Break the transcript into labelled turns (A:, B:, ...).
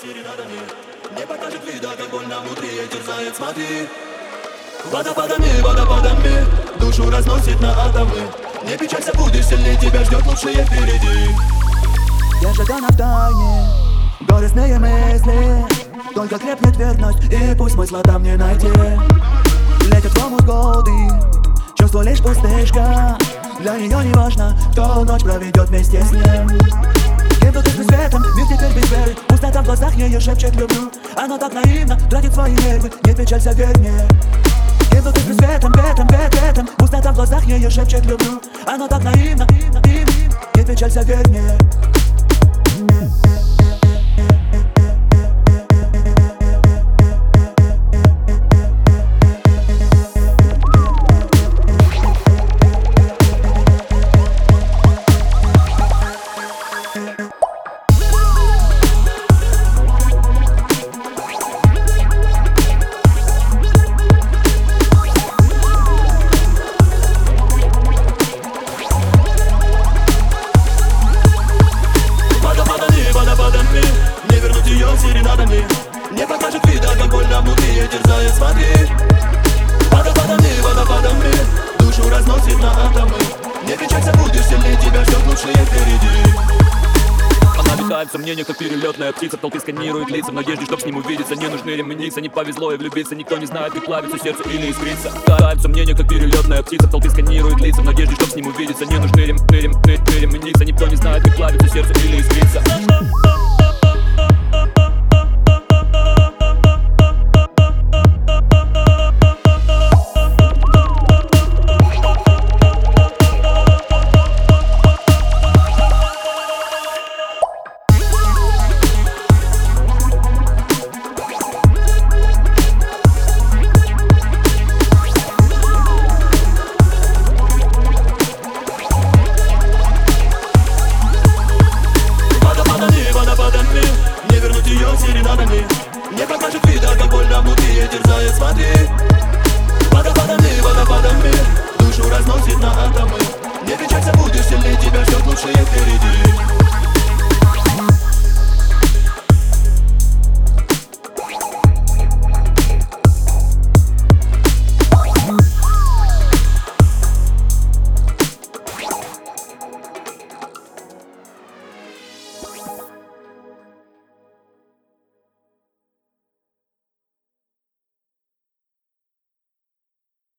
A: серенадами Не покажет вида, как больно внутри и терзает, смотри. Водопадами, водопадами Душу разносит на атомы. Не печалься, будешь сильнее, тебя ждет лучшее впереди
B: Держа в тайне Горестные мысли. Только крепнет верность И пусть смысла там не найти Летят в омут годы Чувство лишь пустышка. Для нее не важно Кто ночь проведет вместе с ним Еду ты светом, мир теперь без веры. Пустота в глазах ее шепчет люблю. Она так наивно тратит свои нервы Не печалься, верь мне. Еду ты светом, ветом, ветом Пустота в глазах ее шепчет люблю. Она так наивно, наивно, наивно Не печалься, верь мне.
A: Водопадами, будешь сильнее, тебя ждет лучшее впереди
C: Она витает в сомнениях, как перелетная птица В толпе сканирует лица в надежде, чтоб с ним увидеться Не нужны ременицы, не повезло и влюбиться Никто не знает, как плавится сердце или искрится Витает в сомнениях, как перелетная птица В толпе сканирует лица в надежде, чтоб с ним увидеться Не нужны рем, рем, рем, ременицы Никто не знает, как плавится сердце или искрится